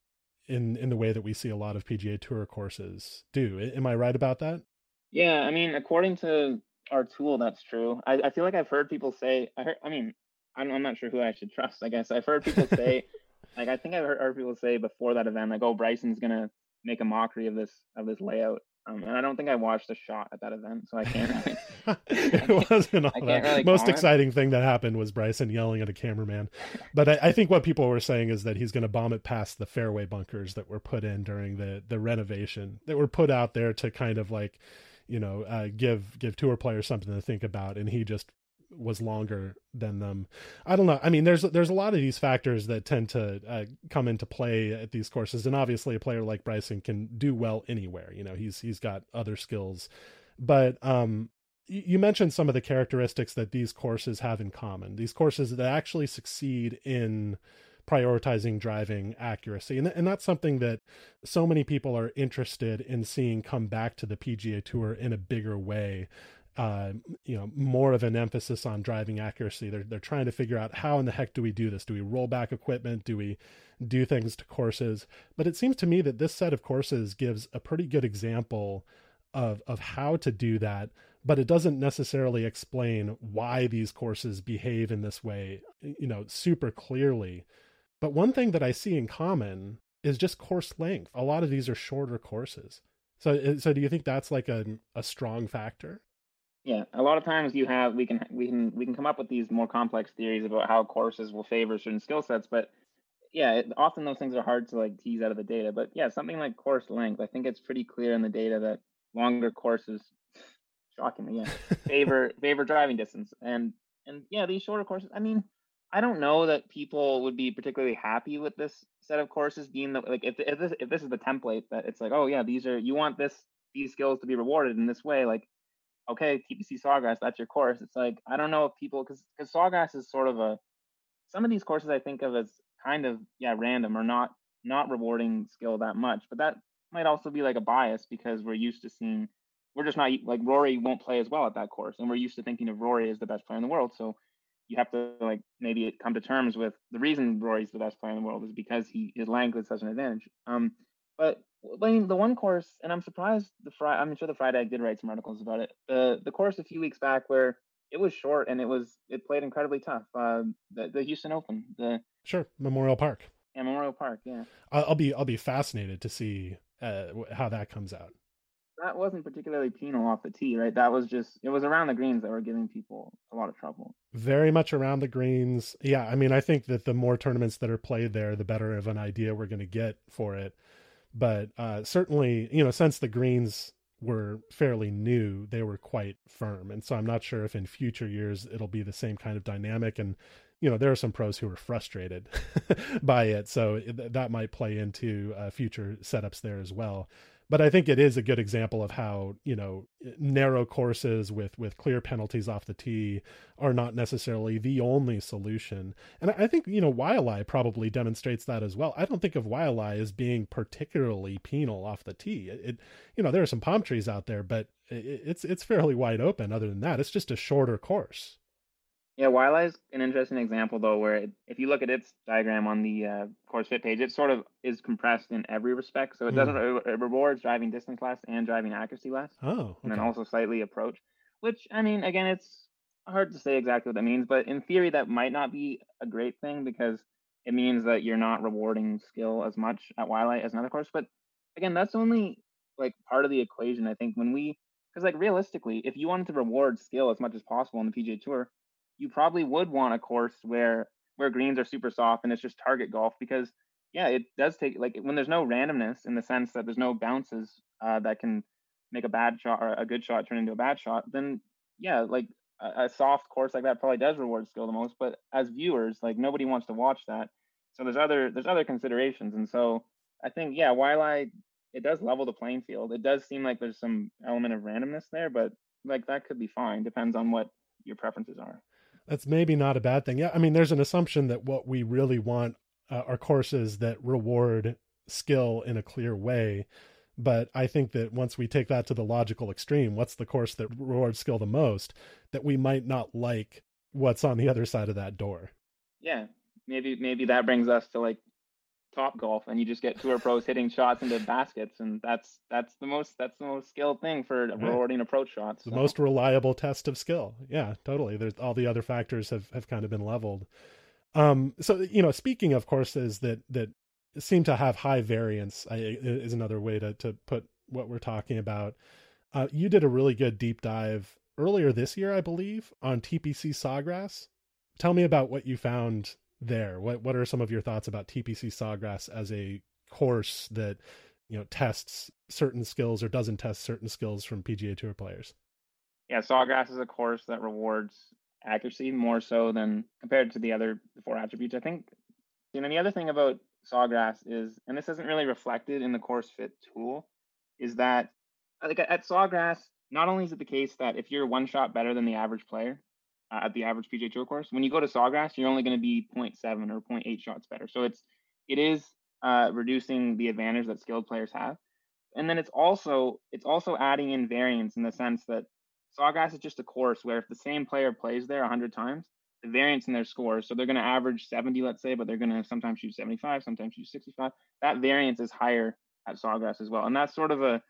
in in the way that we see a lot of PGA Tour courses do. Am I right about that? Yeah, I mean, according to our tool, that's true. I, I feel like I've heard people say. I heard. I mean, I'm, I'm not sure who I should trust. I guess I've heard people say, like, I think I've heard, heard people say before that event, like, oh, Bryson's gonna make a mockery of this of this layout. Um, and I don't think I watched a shot at that event, so I can't. It wasn't all that. Really Most comment. exciting thing that happened was Bryson yelling at a cameraman. But I, I think what people were saying is that he's going to bomb it past the fairway bunkers that were put in during the the renovation that were put out there to kind of like, you know, uh, give give tour players something to think about, and he just was longer than them. I don't know. I mean, there's there's a lot of these factors that tend to uh, come into play at these courses, and obviously, a player like Bryson can do well anywhere. You know, he's he's got other skills, but um, you mentioned some of the characteristics that these courses have in common. These courses that actually succeed in prioritizing driving accuracy. And, and that's something that so many people are interested in seeing come back to the PGA Tour in a bigger way uh, you know more of an emphasis on driving accuracy. They're they're trying to figure out how in the heck do we do this? Do we roll back equipment? Do we do things to courses? But it seems to me that this set of courses gives a pretty good example of of how to do that, but it doesn't necessarily explain why these courses behave in this way, you know, super clearly. But one thing that I see in common is just course length. A lot of these are shorter courses. So uh, so do you think that's like a a strong factor? Yeah, a lot of times you have we can we can we can come up with these more complex theories about how courses will favor certain skill sets, but yeah, it, often those things are hard to like tease out of the data. But yeah, something like course length, I think it's pretty clear in the data that longer courses, shockingly, yeah, favor favor driving distance, and and yeah, these shorter courses. I mean, I don't know that people would be particularly happy with this set of courses being the like if if this if this is the template that it's like oh yeah these are you want this these skills to be rewarded in this way like okay, TPC Sawgrass, that's your course. It's like I don't know if people because because Sawgrass is sort of a some of these courses I think of as kind of yeah random or not not rewarding skill that much, but that might also be like a bias because we're used to seeing we're just not like Rory won't play as well at that course, and we're used to thinking of Rory as the best player in the world. So you have to like maybe come to terms with the reason Rory's the best player in the world is because he his length is such an advantage. Um, but I mean, the one course, and I'm surprised the Fried Egg. I'm sure the Fried Egg I did write some articles about it. The the course a few weeks back where it was short and it was it played incredibly tough. Uh, the the Houston Open. The sure Memorial Park. Yeah, Memorial Park. Yeah. I'll, be I'll be fascinated to see uh, how that comes out. That wasn't particularly penal off the tee, right? That was just it was around the greens that were giving people a lot of trouble. Very much around the greens. Yeah, I mean, I think that the more tournaments that are played there, the better of an idea we're going to get for it but uh, certainly, you know, since the greens were fairly new, they were quite firm. And so I'm not sure if in future years it'll be the same kind of dynamic. And, you know, there are some pros who are frustrated by it. So that might play into uh, future setups there as well but I think it is a good example of how you know narrow courses with with clear penalties off the tee are not necessarily the only solution. And I think you know Waialae probably demonstrates that as well. I don't think of Waialae as being particularly penal off the tee. It, it you know there are some palm trees out there, but it, it's it's fairly wide open. Other than that, it's just a shorter course. Yeah, Waialae is an interesting example though, where it, if you look at its diagram on the uh, course fit page, it sort of is compressed in every respect. So it doesn't mm. it rewards driving distance less and driving accuracy less. Oh, okay. and then also slightly approach. Which I mean, again, it's hard to say exactly what that means, but in theory, that might not be a great thing because it means that you're not rewarding skill as much at Waialae as another course. But again, that's only like part of the equation. I think when we because like realistically, if you wanted to reward skill as much as possible on the PGA Tour you probably would want a course where where greens are super soft and it's just target golf because yeah, it does take like when there's no randomness in the sense that there's no bounces uh, that can make a bad shot or a good shot turn into a bad shot, then yeah, like a, a, soft course like that probably does reward skill the most. But as viewers, like nobody wants to watch that. So there's other there's other considerations, and so I think yeah, Waialae it does level the playing field. It does seem like there's some element of randomness there, but like that could be fine. Depends on what your preferences are that's maybe not a bad thing. Yeah, I mean, there's an assumption that what we really want uh, are courses that reward skill in a clear way. But I think that once we take that to the logical extreme, what's the course that rewards skill the most? That we might not like what's on the other side of that door. Yeah, maybe maybe that brings us to like Topgolf, and you just get tour pros hitting shots into baskets, and that's that's the most that's the most skilled thing for right. rewarding approach shots. The most reliable test of skill. Yeah, totally. There's all the other factors have have kind of been leveled. Um, so you know, speaking of courses that that seem to have high variance is another way to to put what we're talking about. Uh, you did a really good deep dive earlier this year, I believe, on TPC Sawgrass. Tell me about what you found there. What what are some of your thoughts about TPC Sawgrass as a course that you know tests certain skills or doesn't test certain skills from PGA Tour players? Yeah, Sawgrass is a course that rewards accuracy more so than compared to the other four attributes. I think. You know, the other thing about Sawgrass is, and this isn't really reflected in the course fit tool, is that like at Sawgrass, not only is it the case that if you're one shot better than the average player uh, at the average PGA Tour course, when you go to Sawgrass, you're only going to be 0.7 or 0.8 shots better. So it's it is uh, reducing the advantage that skilled players have, and then it's also it's also adding in variance in the sense that Sawgrass is just a course where if the same player plays there 100 times, the variance in their scores. So they're going to average 70, let's say, but they're going to sometimes shoot 75, sometimes shoot 65. That variance is higher at Sawgrass as well. And that's sort of a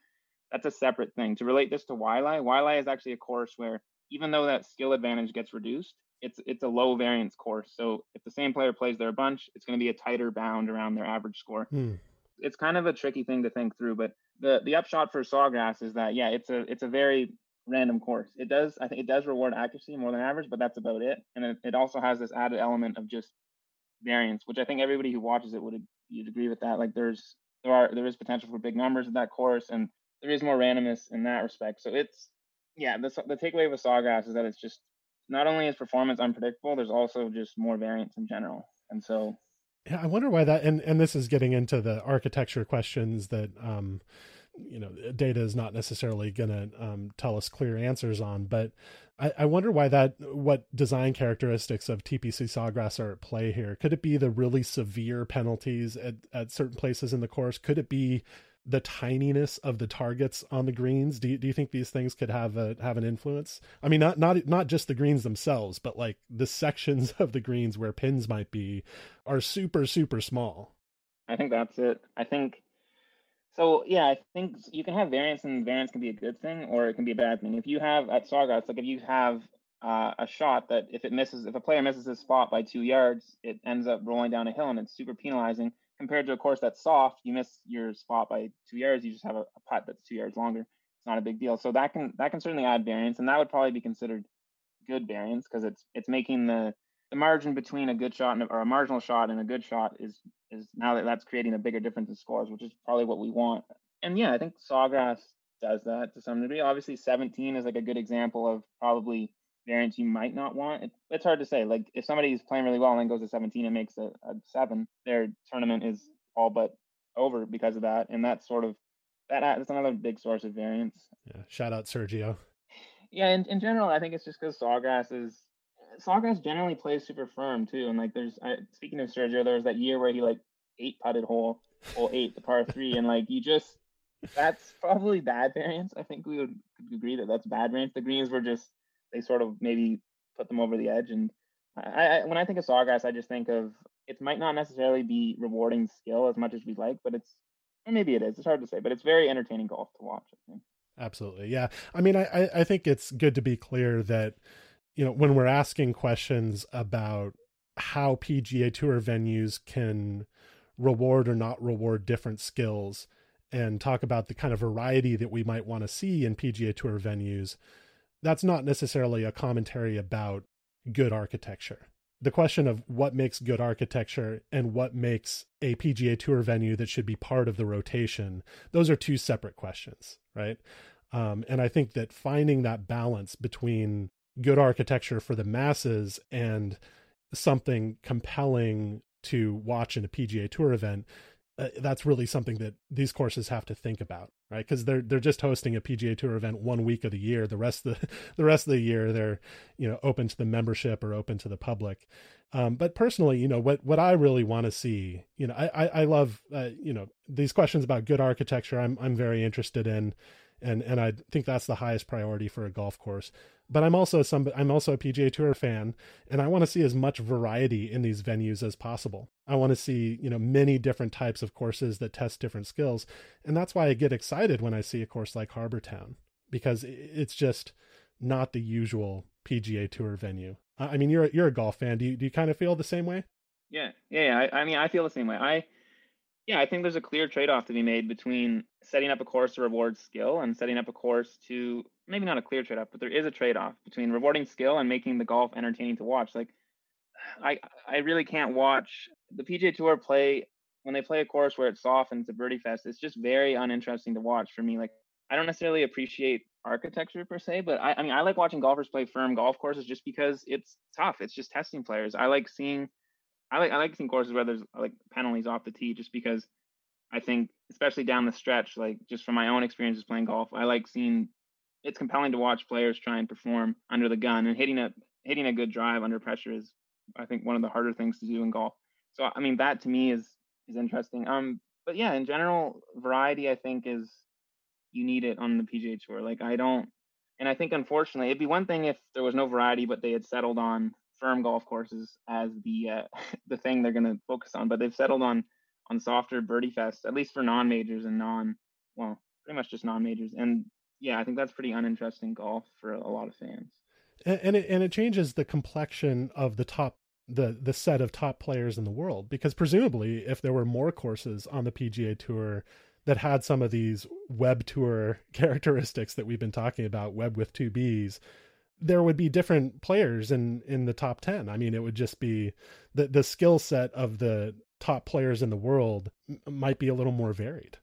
that's a separate thing. To relate this to Waialae, Waialae is actually a course where even though that skill advantage gets reduced, it's it's a low variance course. So if the same player plays there a bunch, it's going to be a tighter bound around their average score. Hmm. It's kind of a tricky thing to think through, but the the upshot for Sawgrass is that yeah, it's a it's a very random course. It does, I think, it does reward accuracy more than average, but that's about it. And it, it also has this added element of just variance, which I think everybody who watches it would you'd agree with that. Like there's there are there is potential for big numbers in that course, and there is more randomness in that respect. So it's yeah, the the takeaway with Sawgrass is that it's just not only is performance unpredictable, there's also just more variance in general, and so. Yeah, I wonder why that, and and this is getting into the architecture questions that um, you know data is not necessarily going to um, tell us clear answers on but I, I, wonder why that what design characteristics of tpc sawgrass are at play here could it be the really severe penalties at, at certain places in the course could it be the tininess of the targets on the greens do you, do you think these things could have a have an influence i mean not not not just the greens themselves but like the sections of the greens where pins might be are super super small i think that's it i think so yeah, I think you can have variance, and variance can be a good thing, or it can be a bad thing. If you have at Sawgrass, like if you have uh, a shot that if it misses, if a player misses his spot by two yards, it ends up rolling down a hill, and it's super penalizing. Compared to a course that's soft, you miss your spot by two yards, you just have a, a putt that's two yards longer. It's not a big deal. So that can that can certainly add variance, and that would probably be considered good variance because it's it's making the the margin between a good shot and, or a marginal shot and a good shot is is now that that's creating a bigger difference in scores, which is probably what we want. And yeah, I think Sawgrass does that to some degree. Obviously, 17 is like a good example of probably variance you might not want. It, it's hard to say. Like if somebody's playing really well and then goes to 17 and makes a, a seven, their tournament is all but over because of that. And that's sort of that. That's another big source of variance. Yeah. Shout out Sergio. Yeah, in, in general, I think it's just because Sawgrass is Sawgrass generally plays super firm too, and like there's I, speaking of Sergio, there was that year where he like eight putted hole hole eight, the par three, and like you just that's probably bad variance. I think we would agree that that's bad variance. The greens were just they sort of maybe put them over the edge, and I, I when I think of Sawgrass, I just think of it might not necessarily be rewarding skill as much as we'd like, but it's maybe it is. It's hard to say, but it's very entertaining golf to watch. I think. Absolutely, yeah. I mean, I I think it's good to be clear that you know, when we're asking questions about how PGA Tour venues can reward or not reward different skills and talk about the kind of variety that we might want to see in PGA Tour venues, that's not necessarily a commentary about good architecture. The question of what makes good architecture and what makes a PGA Tour venue that should be part of the rotation, those are two separate questions, right? Um, and I think that finding that balance between good architecture for the masses and something compelling to watch in a PGA Tour event that's really something that these courses have to think about, right? Because they're they're just hosting a PGA Tour event one week of the year. The rest of the the rest of the year, they're you know open to the membership or open to the public. Um, but personally, you know what what I really want to see, you know, I I, I love uh, you know these questions about good architecture. I'm I'm very interested in, and and I think that's the highest priority for a golf course but I'm also some I'm also a PGA Tour fan and I want to see as much variety in these venues as possible. I want to see, you know, many different types of courses that test different skills. And that's why I get excited when I see a course like Harbour Town because it's just not the usual PGA Tour venue. I mean, you're you're a golf fan. Do you do you kind of feel the same way? Yeah. Yeah, I, I mean, I feel the same way. I yeah, I think there's a clear trade-off to be made between setting up a course to reward skill and setting up a course to maybe not a clear trade-off, but there is a trade-off between rewarding skill and making the golf entertaining to watch. Like I I really can't watch the PGA Tour play when they play a course where it's soft and it's a birdie fest. It's just very uninteresting to watch for me. Like I don't necessarily appreciate architecture per se, but I, I mean I like watching golfers play firm golf courses just because it's tough. It's just testing players. I like seeing I like I like seeing courses where there's like penalties off the tee just because I think especially down the stretch, like just from my own experiences playing golf, I like seeing it's compelling to watch players try and perform under the gun and hitting a hitting a good drive under pressure is I think one of the harder things to do in golf. So I mean that to me is is interesting. Um but yeah, in general, variety I think is you need it on the PGA tour. Like I don't and I think unfortunately it'd be one thing if there was no variety but they had settled on firm golf courses as the uh, the thing they're going to focus on, but they've settled on on softer birdie fest, at least for non majors and non well, pretty much just non majors. And yeah, I think that's pretty uninteresting golf for a lot of fans. And, and it and it changes the complexion of the top the the set of top players in the world because presumably if there were more courses on the PGA Tour that had some of these web tour characteristics that we've been talking about, web with two B's, there would be different players in in the top 10 i mean it would just be the the skill set of the top players in the world might be a little more varied.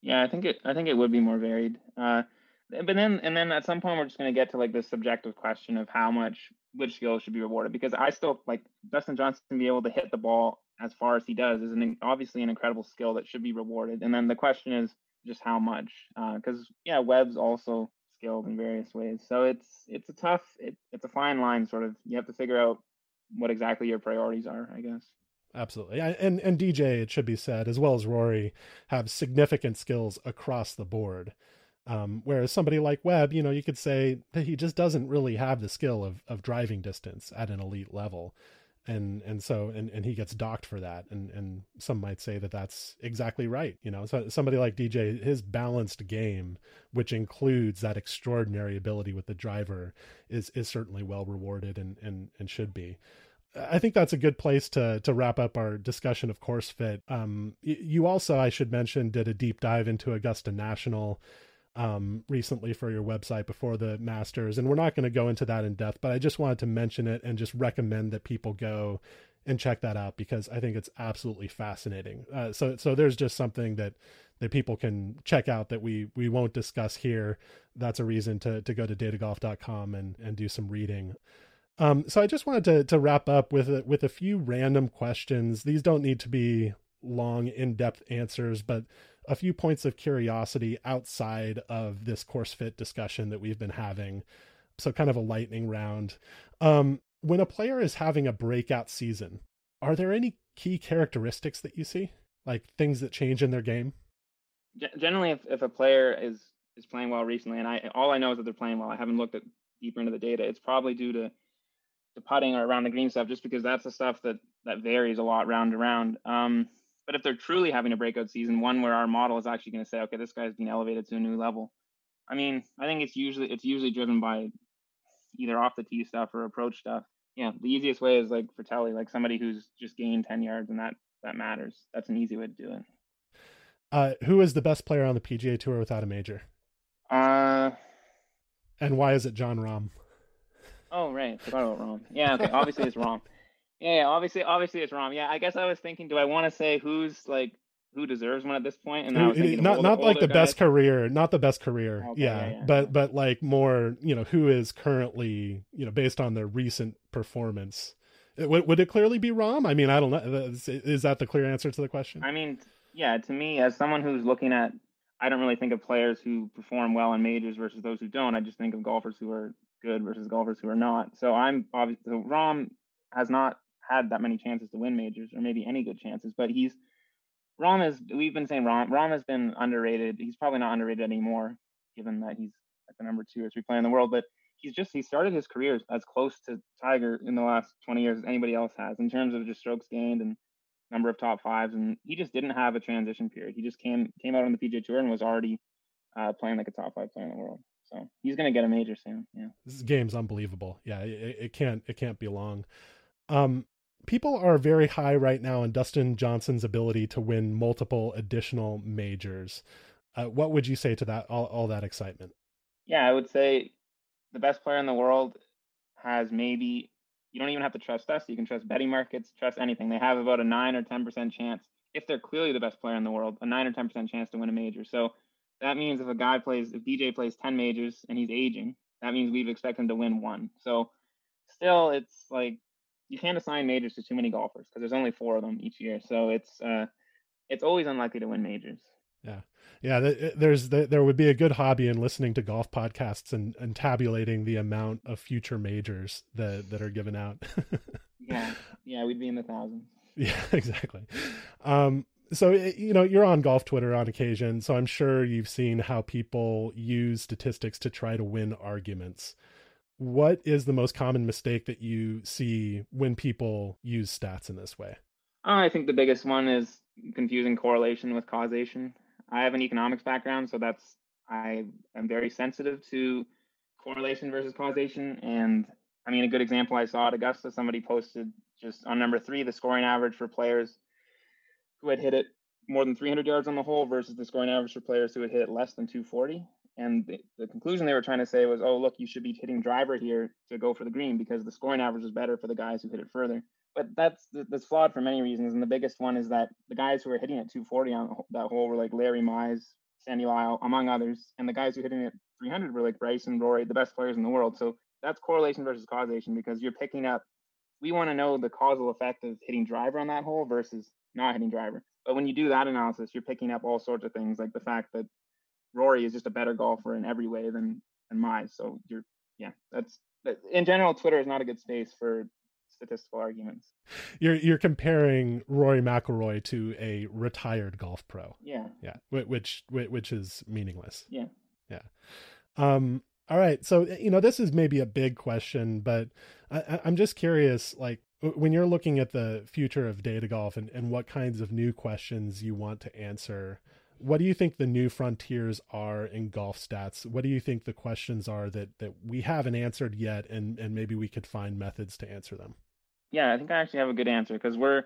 Yeah i think it i think it would be more varied. Uh but then and then at some point we're just going to get to like the subjective question of how much which skills should be rewarded because i still like dustin johnson be able to hit the ball as far as he does is an obviously an incredible skill that should be rewarded. And then the question is just how much because uh, yeah webb's also skilled in various ways. So it's it's a tough it, it's a fine line sort of. You have to figure out what exactly your priorities are, I guess. Absolutely. And and DJ, it should be said, as well as Rory, have significant skills across the board. Um, whereas somebody like Webb, you know, you could say that he just doesn't really have the skill of of driving distance at an elite level and and so and and he gets docked for that and and some might say that that's exactly right you know so somebody like dj his balanced game which includes that extraordinary ability with the driver is is certainly well rewarded and and and should be I think that's a good place to to wrap up our discussion of course fit. Um, you also, I should mention, did a deep dive into Augusta National um, recently for your website before the Masters, and we're not going to go into that in depth, but I just wanted to mention it and just recommend that people go and check that out because I think it's absolutely fascinating. Uh, so, so there's just something that that people can check out that we we won't discuss here. That's a reason to to go to datagolf.com and and do some reading. Um, so I just wanted to to wrap up with a, with a few random questions. These don't need to be long, in depth answers, but a few points of curiosity outside of this course fit discussion that we've been having. So, kind of a lightning round. Um, when a player is having a breakout season, are there any key characteristics that you see, like things that change in their game? Generally, if, if a player is is playing well recently, and I all I know is that they're playing well. I haven't looked at deeper into the data. It's probably due to the putting or around the green stuff, just because that's the stuff that that varies a lot round to round. Um, but if they're truly having a breakout season, one where our model is actually going to say, okay, this guy's being elevated to a new level. I mean, I think it's usually it's usually driven by either off the tee stuff or approach stuff. Yeah, the easiest way is like for Telly, like somebody who's just gained ten yards, and that that matters. That's an easy way to do it. Uh, who is the best player on the PGA Tour without a major? Uh, and why is it Jon Rahm? Oh right, forgot about Rahm. Yeah, okay. Obviously it's Rahm. Yeah, obviously, obviously it's Rahm. Yeah, I guess I was thinking, do I want to say who's like who deserves one at this point? And I was thinking not not like the guys. best career, not the best career. Okay, yeah, yeah, yeah, but but like more, you know, who is currently, you know, based on their recent performance. Would would it clearly be Rahm? I mean, I don't know. Is, is that the clear answer to the question? I mean, Yeah, to me, as someone who's looking at, I don't really think of players who perform well in majors versus those who don't. I just think of golfers who are good versus golfers who are not. So I'm obviously so Rahm has not had that many chances to win majors or maybe any good chances, but he's Rahm is we've been saying Rahm Rahm has been underrated. He's probably not underrated anymore, given that he's like the number two or three player in the world. But he's just he started his career as close to Tiger in the last 20 years as anybody else has in terms of just strokes gained and number of top fives. And he just didn't have a transition period. He just came came out on the PGA Tour and was already uh, playing like a top five player in the world. So he's to get a major soon. Yeah, this game's unbelievable. Yeah, it, it can't it can't be long. Um, people are very high right now on Dustin Johnson's ability to win multiple additional majors. Uh, what would you say to that? All, all that excitement. Yeah, I would say the best player in the world has maybe you don't even have to trust us. You can trust betting markets, trust anything. They have about a nine or ten percent chance if they're clearly the best player in the world, a nine or ten percent chance to win a major. So that means if a guy plays, if DJ plays ten majors and he's aging, that means we've expect him to win one. So still, it's like you can't assign majors to too many golfers because there's only four of them each year. So it's uh, it's always unlikely to win majors. Yeah, yeah. There's there would be a good hobby in listening to golf podcasts and, and tabulating the amount of future majors that that are given out. yeah, yeah, we'd be in the thousands. Yeah, exactly. Um, so you know you're on golf Twitter on occasion, so I'm sure you've seen how people use statistics to try to win arguments what is the most common mistake that you see when people use stats in this way? Oh, I think the biggest one is confusing correlation with causation. I have an economics background, so that's I am very sensitive to correlation versus causation. And I mean, a good example I saw at Augusta, somebody posted just on number three the scoring average for players who had hit it more than 300 yards on the hole versus the scoring average for players who had hit it less than 240. And the, the, conclusion they were trying to say was, oh, look, you should be hitting driver here to go for the green because the scoring average is better for the guys who hit it further. But that's that's flawed for many reasons. And the biggest one is that the guys who were hitting at 240 on that hole were like Larry Mize, Sandy Lyle, among others. And the guys who hitting at 300 were like Bryson, Rory, the best players in the world. So that's correlation versus causation because you're picking up. We want to know the causal effect of hitting driver on that hole versus not hitting driver. But when you do that analysis, you're picking up all sorts of things like the fact that Rory is just a better golfer in every way than than Mize. So you're yeah, that's in general. Twitter is not a good space for statistical arguments. You're you're comparing Rory McIlroy to a retired golf pro. Yeah. Yeah. Which which is meaningless. Yeah. Yeah. Um. All right. So you know this is maybe a big question, but I, I'm just curious. Like when you're looking at the future of data golf and, and what kinds of new questions you want to answer what do you think the new frontiers are in golf stats? What do you think the questions are that that we haven't answered yet, and and maybe we could find methods to answer them? Yeah, I think I actually have a good answer because we're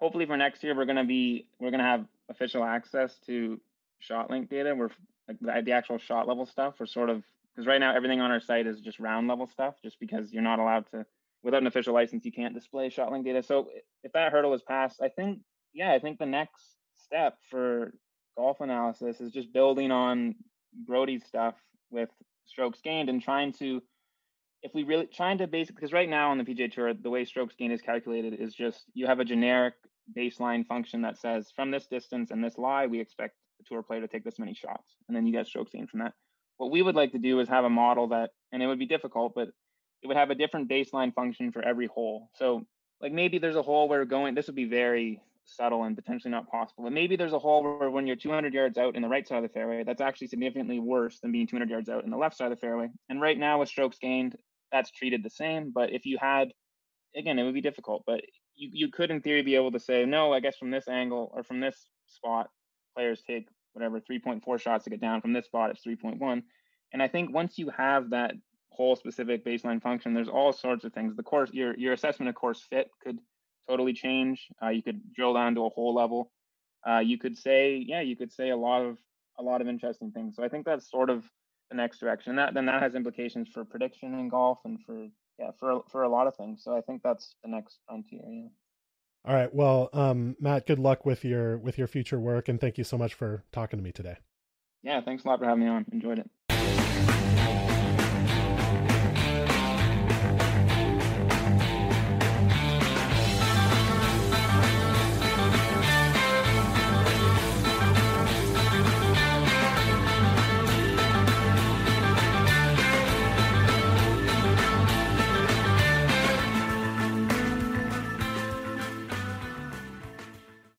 hopefully for next year we're gonna be we're gonna have official access to ShotLink data. We're like the, actual shot level stuff. We're sort of because right now everything on our site is just round level stuff, just because you're not allowed to without an official license you can't display ShotLink data. So if that hurdle is passed, I think yeah, I think the next step for golf analysis is just building on Broadie's stuff with strokes gained and trying to, if we really trying to basically, because right now on the PGA Tour, the way strokes gained is calculated is just you have a generic baseline function that says from this distance and this lie, we expect the tour player to take this many shots, and then you get strokes gained from that. What we would like to do is have a model that, and it would be difficult, but it would have a different baseline function for every hole. So, like maybe there's a hole where going, this would be very subtle and potentially not possible. And maybe there's a hole where when you're 200 yards out in the right side of the fairway, that's actually significantly worse than being 200 yards out in the left side of the fairway. And right now with strokes gained, that's treated the same. But if you had, again, it would be difficult, but you, you could in theory be able to say, no, I guess from this angle or from this spot, players take whatever 3.4 shots to get down. From this spot, it's 3.1. And I think once you have that hole specific baseline function, there's all sorts of things. The course, your your assessment of course fit could totally change. Uh, you could drill down to a hole level. Uh, you could say, yeah, you could say a lot of a lot of interesting things. So I think that's sort of the next direction. And that then that has implications for prediction in golf and for yeah for for a lot of things. So I think that's the next frontier. Yeah. All right. Well, um, Matt, good luck with your with your future work, and thank you so much for talking to me today. Yeah, thanks a lot for having me on. Enjoyed it.